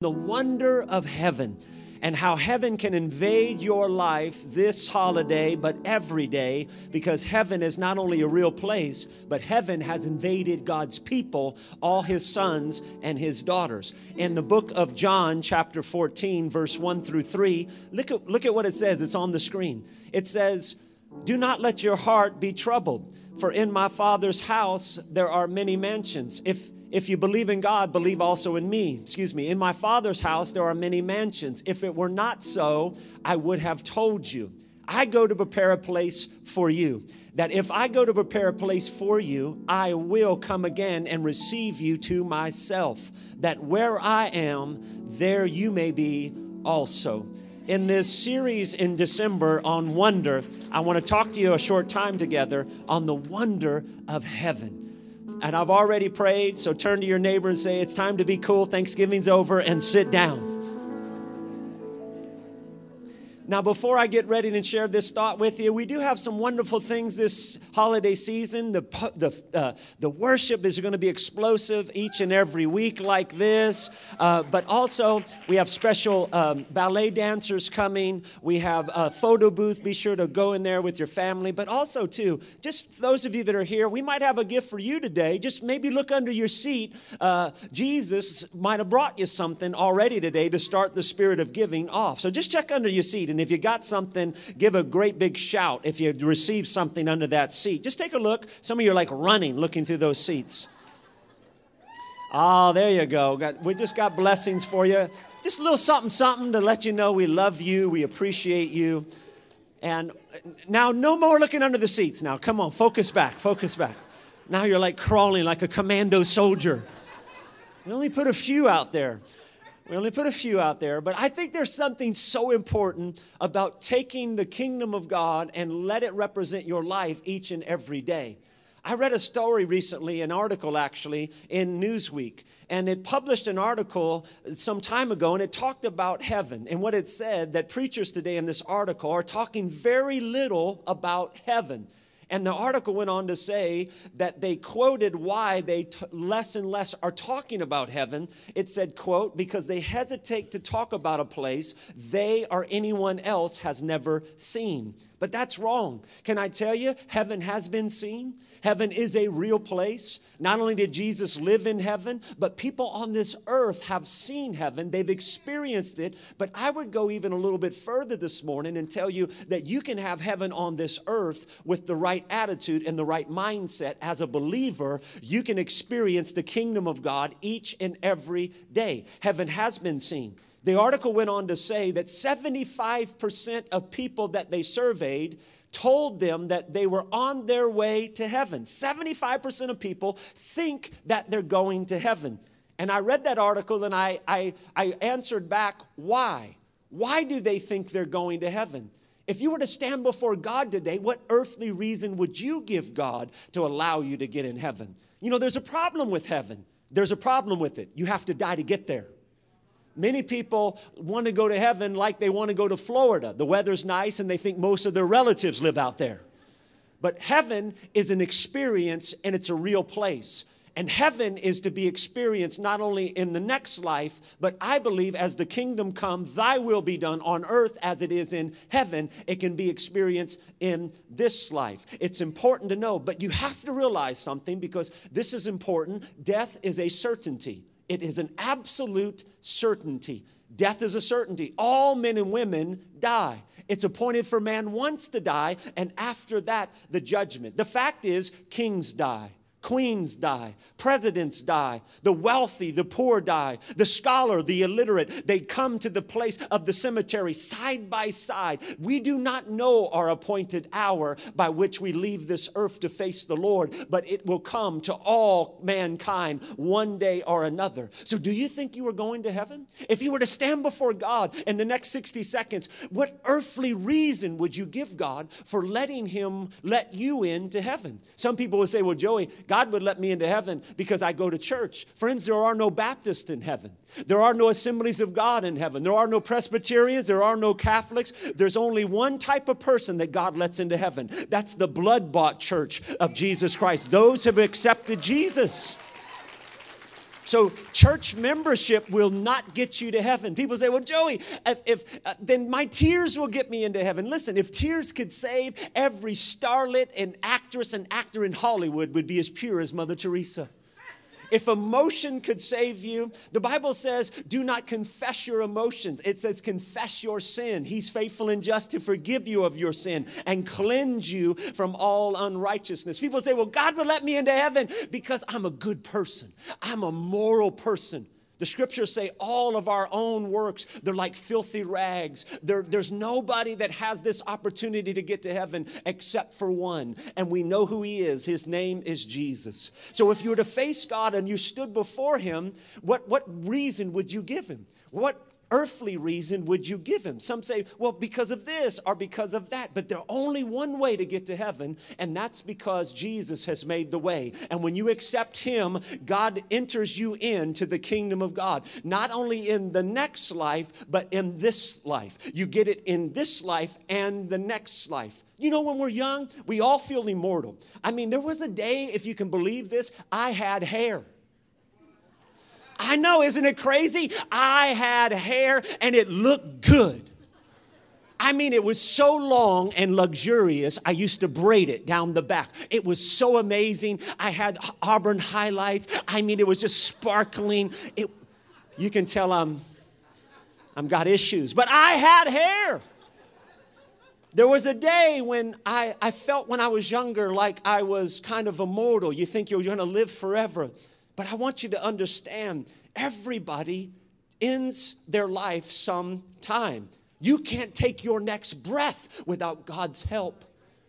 the wonder of heaven and how heaven can invade your life this holiday, but every day, because heaven is not only a real place, but heaven has invaded God's people, all his sons and his daughters. In the book of John, chapter 14, verse 1 through 3, look at, look at what it says. It's on the screen. It says, Do not let your heart be troubled, for in my Father's house there are many mansions. If if you believe in God, believe also in me. Excuse me. In my Father's house, there are many mansions. If it were not so, I would have told you. I go to prepare a place for you. That if I go to prepare a place for you, I will come again and receive you to myself. That where I am, there you may be also. In this series in December on wonder, I want to talk to you a short time together on the wonder of heaven. And I've already prayed, so turn to your neighbor and say, It's time to be cool. Thanksgiving's over, and sit down. Now, before I get ready to share this thought with you, we do have some wonderful things this holiday season. The, the, uh, the worship is going to be explosive each and every week, like this. Uh, but also, we have special um, ballet dancers coming. We have a photo booth. Be sure to go in there with your family. But also, too, just those of you that are here, we might have a gift for you today. Just maybe look under your seat. Uh, Jesus might have brought you something already today to start the spirit of giving off. So just check under your seat. And if you got something, give a great big shout if you received something under that seat. Just take a look. Some of you are like running, looking through those seats. Oh, there you go. We just got blessings for you. Just a little something, something to let you know we love you, we appreciate you. And now, no more looking under the seats. Now, come on, focus back, focus back. Now you're like crawling like a commando soldier. We only put a few out there. We only put a few out there, but I think there's something so important about taking the kingdom of God and let it represent your life each and every day. I read a story recently, an article actually, in Newsweek, and it published an article some time ago, and it talked about heaven. And what it said that preachers today in this article are talking very little about heaven. And the article went on to say that they quoted why they t- less and less are talking about heaven. It said, quote, because they hesitate to talk about a place they or anyone else has never seen. But that's wrong. Can I tell you, heaven has been seen? Heaven is a real place. Not only did Jesus live in heaven, but people on this earth have seen heaven. They've experienced it. But I would go even a little bit further this morning and tell you that you can have heaven on this earth with the right attitude and the right mindset. As a believer, you can experience the kingdom of God each and every day. Heaven has been seen. The article went on to say that 75% of people that they surveyed told them that they were on their way to heaven. 75% of people think that they're going to heaven. And I read that article and I, I, I answered back, why? Why do they think they're going to heaven? If you were to stand before God today, what earthly reason would you give God to allow you to get in heaven? You know, there's a problem with heaven. There's a problem with it. You have to die to get there. Many people want to go to heaven like they want to go to Florida. The weather's nice and they think most of their relatives live out there. But heaven is an experience and it's a real place. And heaven is to be experienced not only in the next life, but I believe as the kingdom comes, thy will be done on earth as it is in heaven. It can be experienced in this life. It's important to know, but you have to realize something because this is important. Death is a certainty. It is an absolute certainty. Death is a certainty. All men and women die. It's appointed for man once to die, and after that, the judgment. The fact is, kings die. Queens die, presidents die, the wealthy, the poor die, the scholar, the illiterate, they come to the place of the cemetery side by side. We do not know our appointed hour by which we leave this earth to face the Lord, but it will come to all mankind one day or another. So, do you think you are going to heaven? If you were to stand before God in the next 60 seconds, what earthly reason would you give God for letting Him let you into heaven? Some people would say, Well, Joey, God would let me into heaven because I go to church. Friends, there are no Baptists in heaven. There are no assemblies of God in heaven. There are no Presbyterians. There are no Catholics. There's only one type of person that God lets into heaven. That's the blood bought church of Jesus Christ. Those who have accepted Jesus. So church membership will not get you to heaven. People say, "Well, Joey, if, if uh, then my tears will get me into heaven." Listen, if tears could save, every starlet and actress and actor in Hollywood would be as pure as Mother Teresa. If emotion could save you, the Bible says, do not confess your emotions. It says, confess your sin. He's faithful and just to forgive you of your sin and cleanse you from all unrighteousness. People say, well, God will let me into heaven because I'm a good person, I'm a moral person. The scriptures say all of our own works, they're like filthy rags. There, there's nobody that has this opportunity to get to heaven except for one. And we know who he is. His name is Jesus. So if you were to face God and you stood before him, what, what reason would you give him? What earthly reason would you give him? Some say, well, because of this or because of that. But there's only one way to get to heaven, and that's because Jesus has made the way. And when you accept him, God enters you into the kingdom of God, not only in the next life, but in this life. You get it in this life and the next life. You know, when we're young, we all feel immortal. I mean, there was a day, if you can believe this, I had hair. I know, isn't it crazy? I had hair and it looked good. I mean, it was so long and luxurious, I used to braid it down the back. It was so amazing. I had auburn highlights. I mean, it was just sparkling. It, you can tell I'm, I'm got issues, but I had hair. There was a day when I, I felt when I was younger like I was kind of immortal. You think you're going to live forever. But I want you to understand everybody ends their life sometime. You can't take your next breath without God's help.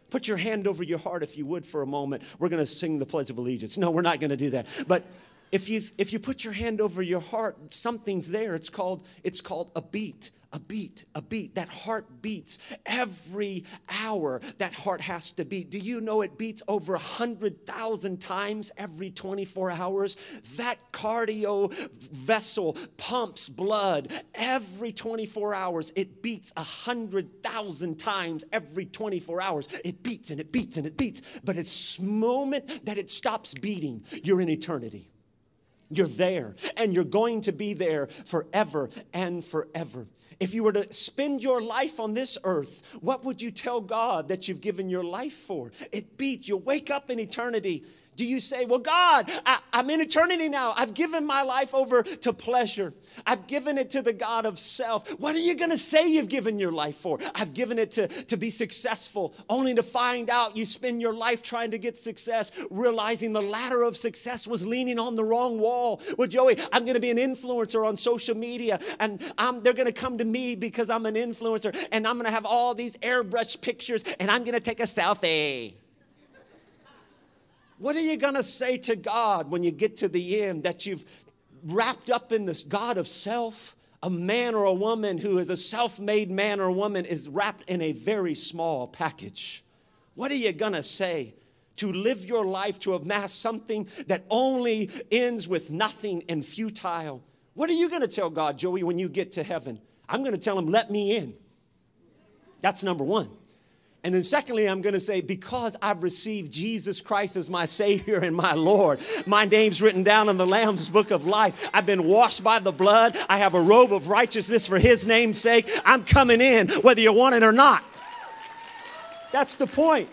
Put your hand over your heart if you would for a moment. We're going to sing the Pledge of Allegiance. No, we're not going to do that. But if you if you put your hand over your heart, something's there. It's called it's called a beat a beat, a beat. That heart beats every hour. That heart has to beat. Do you know it beats over 100,000 times every 24 hours? That cardio vessel pumps blood every 24 hours. It beats 100,000 times every 24 hours. It beats and it beats and it beats. But it's moment that it stops beating, you're in eternity. You're there, and you're going to be there forever and forever. If you were to spend your life on this earth, what would you tell God that you've given your life for? It beats. You wake up in eternity do you say, Well, God, I, am in eternity now. I've given my life over to pleasure, I've given it to the God of self. What are you going to say you've given your life for? I've given it to, to be successful, only to find out you spend your life trying to get success, realizing the ladder of success was leaning on the wrong wall. Well, Joey, I'm going to be an influencer on social media, and I'm, they're going to come to me because I'm an influencer, and I'm going to have all these airbrush pictures, and I'm going to take a selfie. What are you going to say to God when you get to the end that you've wrapped up in this God of self? A man or a woman who is a self made man or woman is wrapped in a very small package. What are you going to say? To live your life to amass something that only ends with nothing and futile. What are you going to tell God, Joey, when you get to heaven? I'm going to tell him, let me in. That's number one. And then, secondly, I'm going to say, because I've received Jesus Christ as my Savior and my Lord, my name's written down in the Lamb's book of life. I've been washed by the blood. I have a robe of righteousness for His name's sake. I'm coming in, whether you want it or not. That's the point.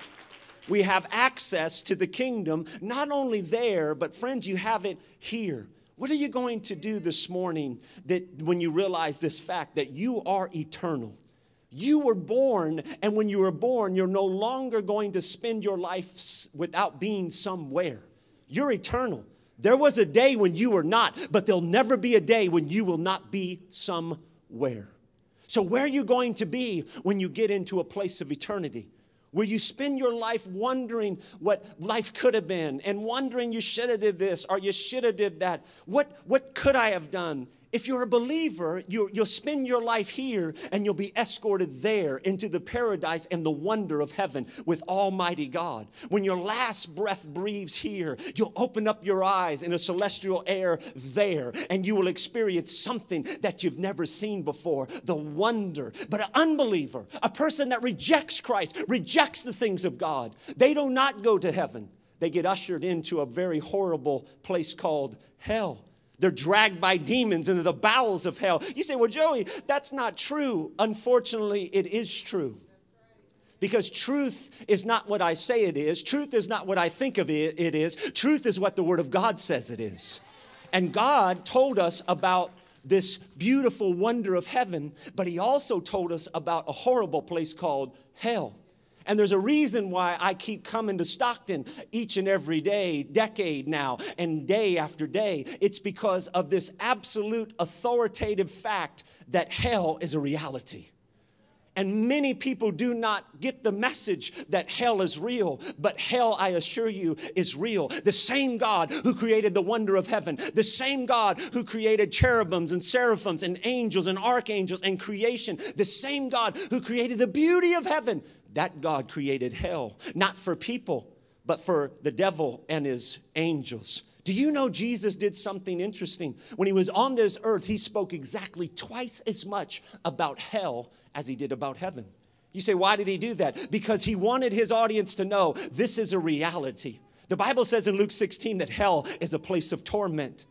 We have access to the kingdom, not only there, but friends, you have it here. What are you going to do this morning that when you realize this fact that you are eternal? You were born, and when you were born, you're no longer going to spend your life without being somewhere. You're eternal. There was a day when you were not, but there'll never be a day when you will not be somewhere. So, where are you going to be when you get into a place of eternity? Will you spend your life wondering what life could have been and wondering you should have did this or you should have did that? What, what could I have done? If you're a believer, you, will spend your life here and you'll be escorted there into the paradise and the wonder of heaven with Almighty God. When your last breath breathes here, you'll open up your eyes in a celestial air there and you will experience something that you've never seen before the wonder. But an unbeliever, a person that rejects Christ, rejects the things of God, they do not go to heaven. They get ushered into a very horrible place called hell. They're dragged by demons into the bowels of hell. You say, well, Joey, that's not true. Unfortunately, it is true. Because truth is not what I say it is. Truth is not what I think of it, it is. Truth is what the Word of God says it is. And God told us about this beautiful wonder of heaven, but He also told us about a horrible place called hell. And there's a reason why I keep coming to Stockton each and every day, decade now, and day after day. It's because of this absolute authoritative fact that hell is a reality. And many people do not get the message that hell is real, but hell, I assure you, is real. The same God who created the wonder of heaven, the same God who created cherubims and seraphims and angels and archangels and creation, the same God who created the beauty of heaven, that God created hell, not for people, but for the devil and his angels. Do you know Jesus did something interesting? When he was on this earth, he spoke exactly twice as much about hell as he did about heaven. You say, why did he do that? Because he wanted his audience to know this is a reality. The Bible says in Luke 16 that hell is a place of torment.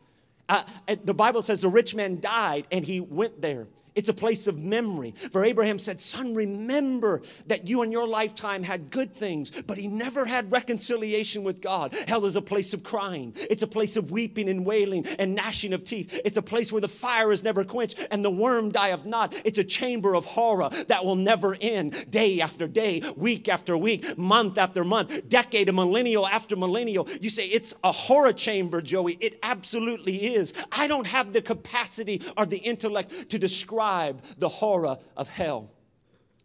Uh, the Bible says the rich man died and he went there. It's a place of memory. For Abraham said, Son, remember that you in your lifetime had good things, but he never had reconciliation with God. Hell is a place of crying, it's a place of weeping and wailing and gnashing of teeth. It's a place where the fire is never quenched and the worm dieth not. It's a chamber of horror that will never end day after day, week after week, month after month, decade, a millennial after millennial. You say it's a horror chamber, Joey. It absolutely is. I don't have the capacity or the intellect to describe describe the horror of hell.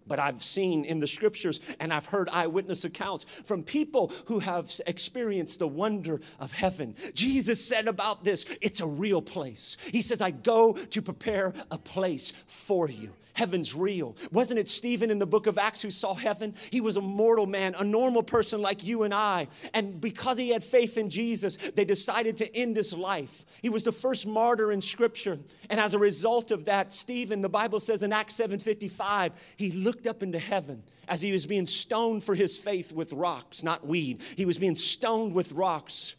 But I've seen in the scriptures and I've heard eyewitness accounts from people who have experienced the wonder of heaven. Jesus said about this, it's a real place. He says, I go to prepare a place for you. Heaven's real. Wasn't it Stephen in the book of Acts who saw heaven? He was a mortal man, a normal person like you and I. And because he had faith in Jesus, they decided to end his life. He was the first martyr in scripture. And as a result of that, Stephen, the Bible says in Acts 7:55, he looked up into heaven as he was being stoned for his faith with rocks, not weed. He was being stoned with rocks.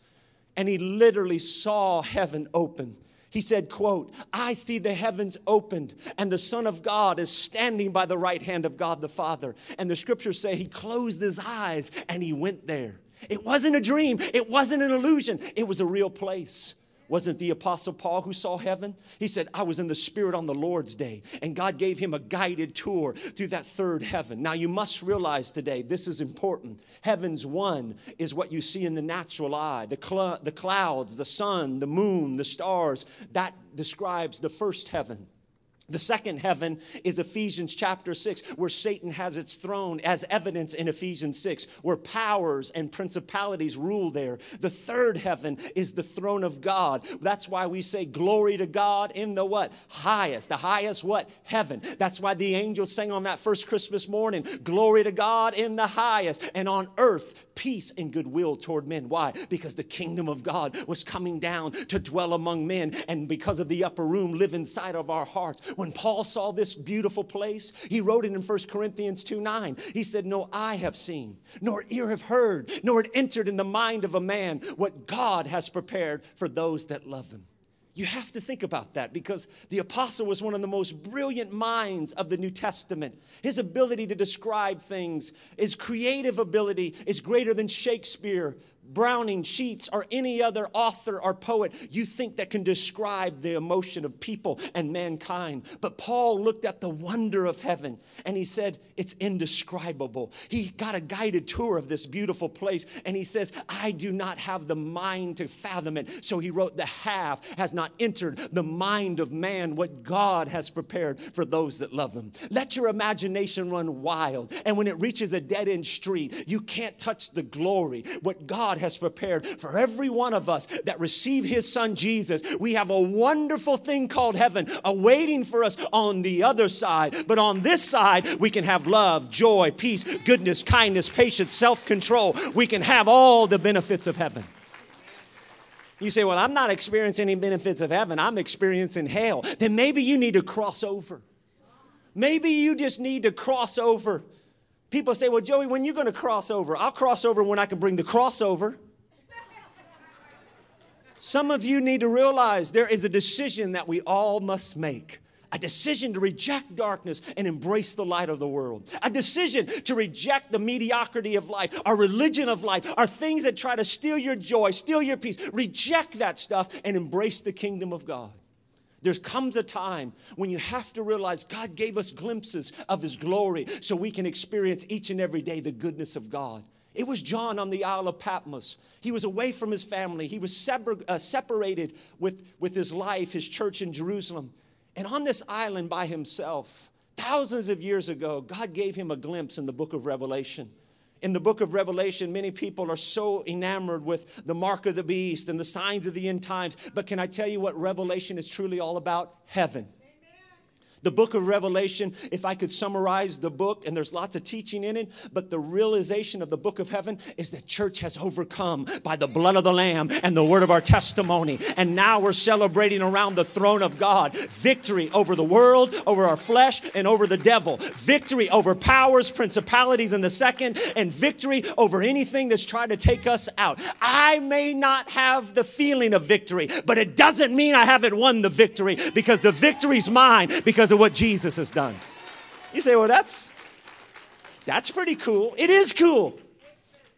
And he literally saw heaven open he said, quote, I see the heavens opened and the Son of God is standing by the right hand of God the Father. And the scriptures say he closed his eyes and he went there. It wasn't a dream, it wasn't an illusion, it was a real place. Wasn't the Apostle Paul who saw heaven? He said, I was in the Spirit on the Lord's day, and God gave him a guided tour through that third heaven. Now, you must realize today, this is important. Heaven's one is what you see in the natural eye the, cl- the clouds, the sun, the moon, the stars. That describes the first heaven. The second heaven is Ephesians chapter 6, where Satan has its throne, as evidence in Ephesians 6, where powers and principalities rule there. The third heaven is the throne of God. That's why we say glory to God in the what? Highest. The highest what? Heaven. That's why the angels sang on that first Christmas morning, glory to God in the highest, and on earth, peace and goodwill toward men. Why? Because the kingdom of God was coming down to dwell among men, and because of the upper room, live inside of our hearts when Paul saw this beautiful place, he wrote it in 1 Corinthians 2 9. He said, No eye have seen, nor ear have heard, nor it entered in the mind of a man what God has prepared for those that love him. You have to think about that because the apostle was one of the most brilliant minds of the New Testament. His ability to describe things, his creative ability is greater than Shakespeare, Browning, Keats, or any other author or poet you think that can describe the emotion of people and mankind. But Paul looked at the wonder of heaven and he said, It's indescribable. He got a guided tour of this beautiful place and he says, I do not have the mind to fathom it. So he wrote, The half has not entered the mind of man what God has prepared for those that love him. Let your imagination run wild. And when it reaches a dead end street, you can't touch the glory, what God has prepared for every one of us that receive his son Jesus. We have a wonderful thing called heaven awaiting for us on the other side. But on this side, we can have love, joy, peace, goodness, kindness, patience, self control. We can have all the benefits of heaven. You say, Well, I'm not experiencing any benefits of heaven, I'm experiencing hell. Then maybe you need to cross over. Maybe you just need to cross over People say, Well, Joey, when you going to cross over? I'll cross over when I can bring the crossover. Some of you need to realize there is a decision that we all must make. A decision to reject darkness and embrace the light of the world. A decision to reject the mediocrity of life, our religion of life, our things that try to steal your joy, steal your peace. Reject that stuff and embrace the kingdom of God. There comes a time when you have to realize God gave us glimpses of His glory so we can experience each and every day the goodness of God. It was John on the Isle of Patmos. He was away from his family. He was uh, separated with, with his life, his church in Jerusalem. And on this island by himself, thousands of years ago, God gave him a glimpse in the book of Revelation. In the book of Revelation, many people are so enamored with the mark of the beast and the signs of the end times. But can I tell you what Revelation is truly all about? Heaven. The book of Revelation, if I could summarize the book, and there's lots of teaching in it, but the realization of the book of heaven is that church has overcome by the blood of the Lamb and the word of our testimony. And now we're celebrating around the throne of God victory over the world, over our flesh, and over the devil. Victory over powers, principalities in the second, and victory over anything that's trying to take us out. I may not have the feeling of victory, but it doesn't mean I haven't won the victory because the victory's mine because of what Jesus has done. You say, well, that's that's pretty cool. It is cool.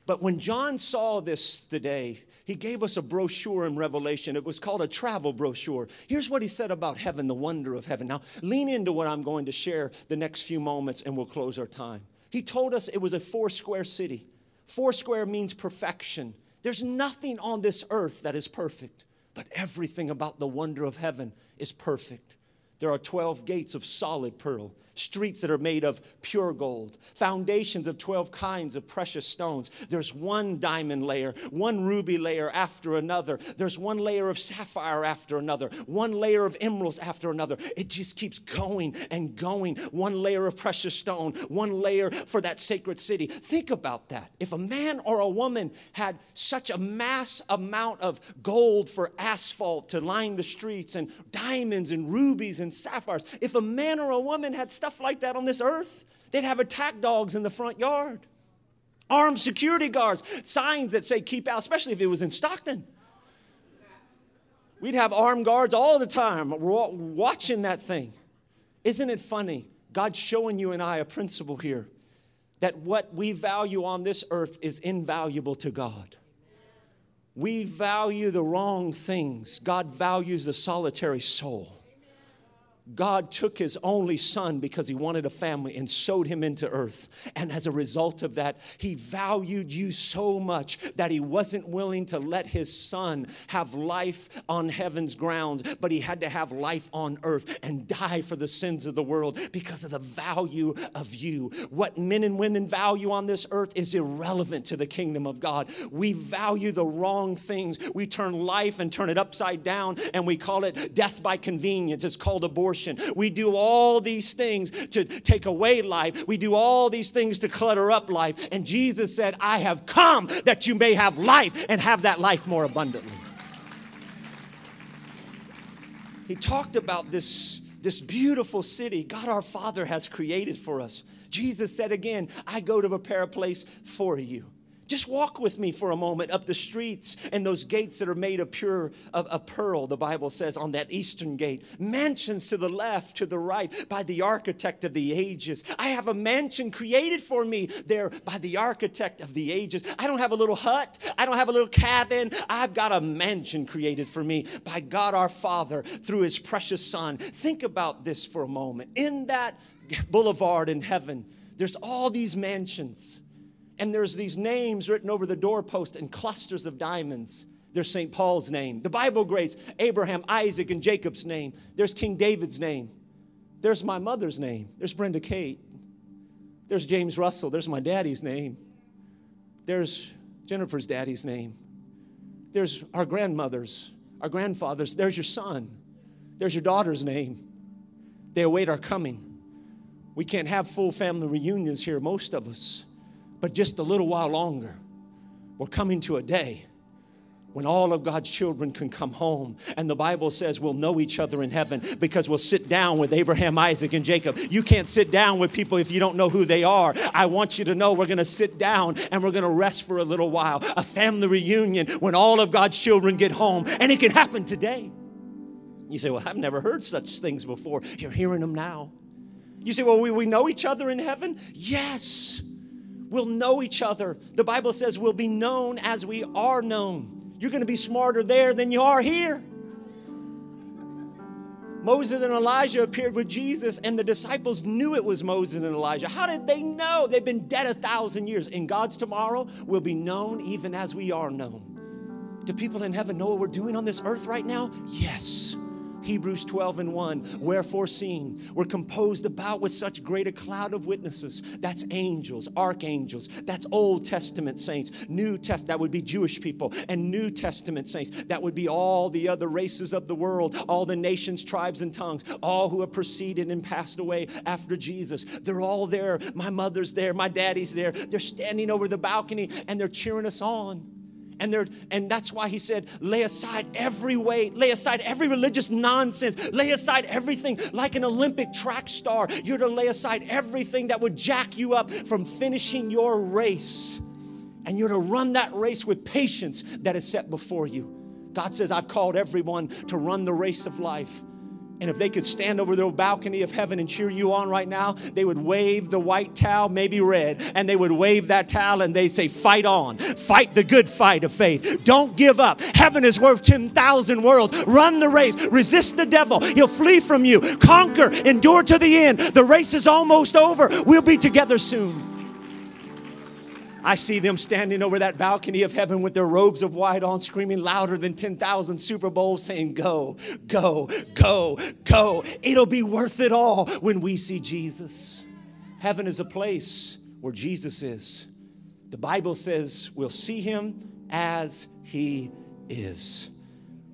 But when John saw this today, he gave us a brochure in Revelation. It was called a travel brochure. Here's what he said about heaven, the wonder of heaven. Now, lean into what I'm going to share the next few moments and we'll close our time. He told us it was a four square city. Four square means perfection. There's nothing on this earth that is perfect, but everything about the wonder of heaven is perfect. There are 12 gates of solid pearl, streets that are made of pure gold, foundations of 12 kinds of precious stones. There's one diamond layer, one ruby layer after another. There's one layer of sapphire after another, one layer of emeralds after another. It just keeps going and going. One layer of precious stone, one layer for that sacred city. Think about that. If a man or a woman had such a mass amount of gold for asphalt to line the streets and diamonds and rubies and sapphires, if a man or a woman had stuff like that on this earth, they'd have attack dogs in the front yard, armed security guards, signs that say keep out, especially if it was in Stockton. We'd have armed guards all the time watching that thing. Isn't it funny? God's showing you and I a principle here that what we value on this earth is invaluable to God. We value the wrong things. God values the solitary soul. God took his only son because he wanted a family and sowed him into earth. And as a result of that, he valued you so much that he wasn't willing to let his son have life on heaven's grounds, but he had to have life on earth and die for the sins of the world because of the value of you. What men and women value on this earth is irrelevant to the kingdom of God. We value the wrong things. We turn life and turn it upside down and we call it death by convenience. It's called abortion abortion. We do all these things to take away life. We do all these things to clutter up life. And Jesus said, I have come that you may have life and have that life more abundantly. He talked about this, this beautiful city God our Father has created for us. Jesus said again, I go to prepare a place for you. Just walk with me for a moment up the streets and those gates that are made of pure of a pearl, the Bible says, on that eastern gate. Mansions to the left, to the right, by the architect of the ages. I have a mansion created for me there by the architect of the ages. I don't have a little hut, I don't have a little cabin. I've got a mansion created for me by God our Father through his precious Son. Think about this for a moment. In that boulevard in heaven, there's all these mansions and there's these names written over the doorpost in clusters of diamonds. There's St. Paul's name. The Bible grades Abraham, Isaac, and Jacob's name. There's King David's name. There's my mother's name. There's Brenda Kate. There's James Russell. There's my daddy's name. There's Jennifer's daddy's name. There's our grandmother's, our grandfather's. There's your son. There's your daughter's name. They await our coming. We can't have full family reunions here, most of us but just a little while longer, we're coming to a day when all of God's children can come home. And the Bible says we'll know each other in heaven because we'll sit down with Abraham, Isaac, and Jacob. You can't sit down with people if you don't know who they are. I want you to know we're going to sit down and we're going to rest for a little while. A family reunion when all of God's children get home. And it can happen today. You say, Well, I've never heard such things before. You're hearing them now. You say, Well, we, we know each other in heaven? Yes. We'll know each other. The Bible says we'll be known as we are known. You're going to be smarter there than you are here. Moses and Elijah appeared with Jesus, and the disciples knew it was Moses and Elijah. How did they know? They've been dead a thousand years. In God's tomorrow we'll be known even as we are known. Do people in heaven know what we're doing on this earth right now? Yes. Hebrews 12 and 1. Wherefore, seeing we're composed about with such great a cloud of witnesses. That's angels, archangels, that's Old Testament saints, New Test, that would be Jewish people, and New Testament saints, that would be all the other races of the world, all the nations, tribes, and tongues, all who have proceeded and passed away after Jesus. They're all there. My mother's there, my daddy's there. They're standing over the balcony and they're cheering us on. And, there, and that's why he said, lay aside every weight, lay aside every religious nonsense, lay aside everything like an Olympic track star. You're to lay aside everything that would jack you up from finishing your race. And you're to run that race with patience that is set before you. God says, I've called everyone to run the race of life. And if they could stand over the balcony of heaven and cheer you on right now, they would wave the white towel, maybe red, and they would wave that towel and they say, Fight on. Fight the good fight of faith. Don't give up. Heaven is worth 10,000 worlds. Run the race. Resist the devil. He'll flee from you. Conquer. Endure to the end. The race is almost over. We'll be together soon. I see them standing over that balcony of heaven with their robes of white on, screaming louder than 10,000 Super Bowls, saying, Go, go, go, go. It'll be worth it all when we see Jesus. Heaven is a place where Jesus is. The Bible says we'll see him as he is.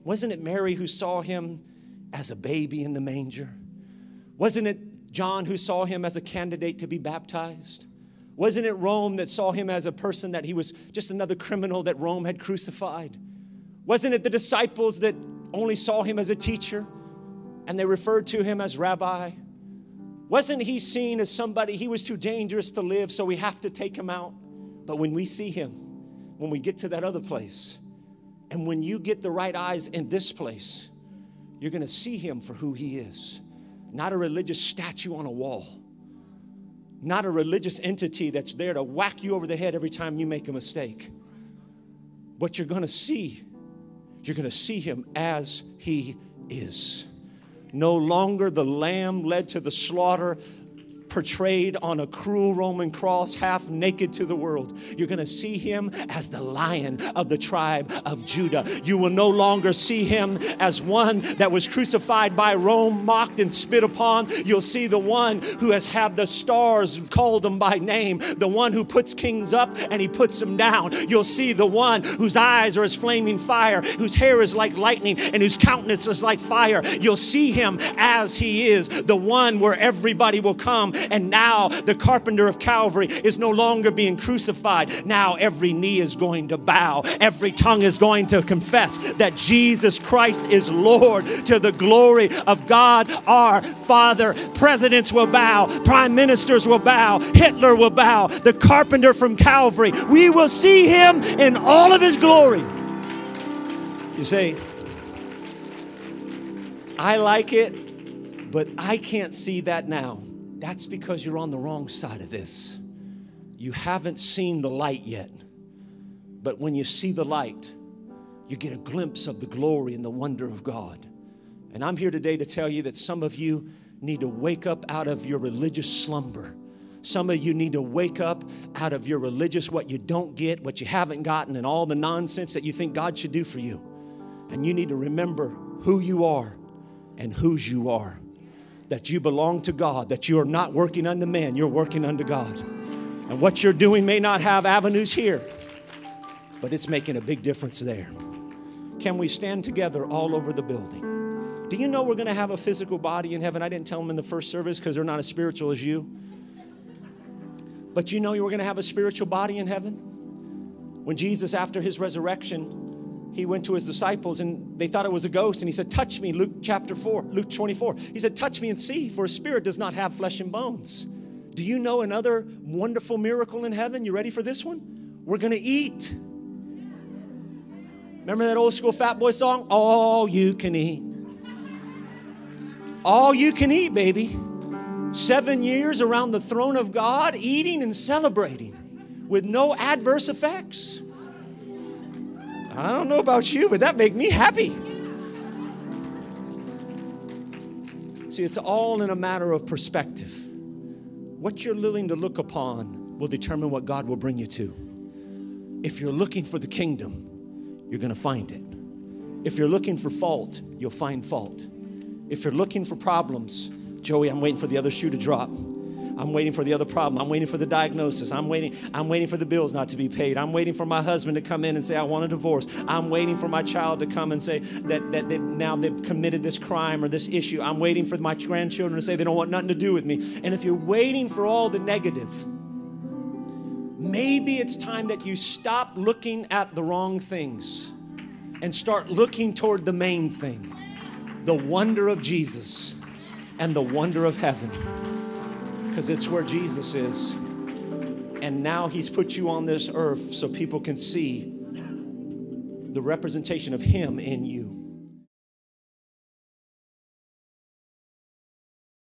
Wasn't it Mary who saw him as a baby in the manger? Wasn't it John who saw him as a candidate to be baptized? Wasn't it Rome that saw him as a person that he was just another criminal that Rome had crucified? Wasn't it the disciples that only saw him as a teacher and they referred to him as rabbi? Wasn't he seen as somebody, he was too dangerous to live, so we have to take him out? But when we see him, when we get to that other place, and when you get the right eyes in this place, you're gonna see him for who he is, not a religious statue on a wall not a religious entity that's there to whack you over the head every time you make a mistake. But you're going to see, you're going to see him as he is. No longer the lamb led to the slaughter, portrayed on a cruel Roman cross, half naked to the world. You're going to see him as the lion of the tribe of Judah. You will no longer see him as one that was crucified by Rome, mocked and spit upon. You'll see the one who has had the stars called him by name, the one who puts kings up and he puts them down. You'll see the one whose eyes are as flaming fire, whose hair is like lightning, and whose countenance is like fire. You'll see him as he is, the one where everybody will come and now the carpenter of Calvary is no longer being crucified. Now every knee is going to bow, every tongue is going to confess that Jesus Christ is Lord to the glory of God our Father. Presidents will bow, prime ministers will bow, Hitler will bow, the carpenter from Calvary. We will see him in all of his glory. You say, I like it, but I can't see that now. That's because you're on the wrong side of this. You haven't seen the light yet. But when you see the light, you get a glimpse of the glory and the wonder of God. And I'm here today to tell you that some of you need to wake up out of your religious slumber. Some of you need to wake up out of your religious, what you don't get, what you haven't gotten, and all the nonsense that you think God should do for you. And you need to remember who you are and whose you are that you belong to God, that you are not working unto man, you're working unto God. And what you're doing may not have avenues here, but it's making a big difference there. Can we stand together all over the building? Do you know we're going to have a physical body in heaven? I didn't tell them in the first service because they're not as spiritual as you. But you know you are going to have a spiritual body in heaven? When Jesus, after his resurrection, he went to his disciples and they thought it was a ghost and he said touch me luke chapter 4 luke 24 he said touch me and see for a spirit does not have flesh and bones. Do you know another wonderful miracle in heaven? You ready for this one? We're gonna eat. Remember that old school fat boy song? All you can eat. All you can eat baby. Seven years around the throne of god eating and celebrating with no adverse effects I don't know about you, but that make me happy. See, it's all in a matter of perspective. What you're willing to look upon will determine what God will bring you to. If you're looking for the kingdom, you're going to find it. If you're looking for fault, you'll find fault. If you're looking for problems, Joey, I'm waiting for the other shoe to drop. I'm waiting for the other problem. I'm waiting for the diagnosis. I'm waiting. I'm waiting for the bills not to be paid. I'm waiting for my husband to come in and say, I want a divorce. I'm waiting for my child to come and say that, that they, now they've committed this crime or this issue. I'm waiting for my grandchildren to say they don't want nothing to do with me. And if you're waiting for all the negative, maybe it's time that you stop looking at the wrong things and start looking toward the main thing the wonder of Jesus and the wonder of heaven because it's where Jesus is. And now He's put you on this earth so people can see the representation of Him in you.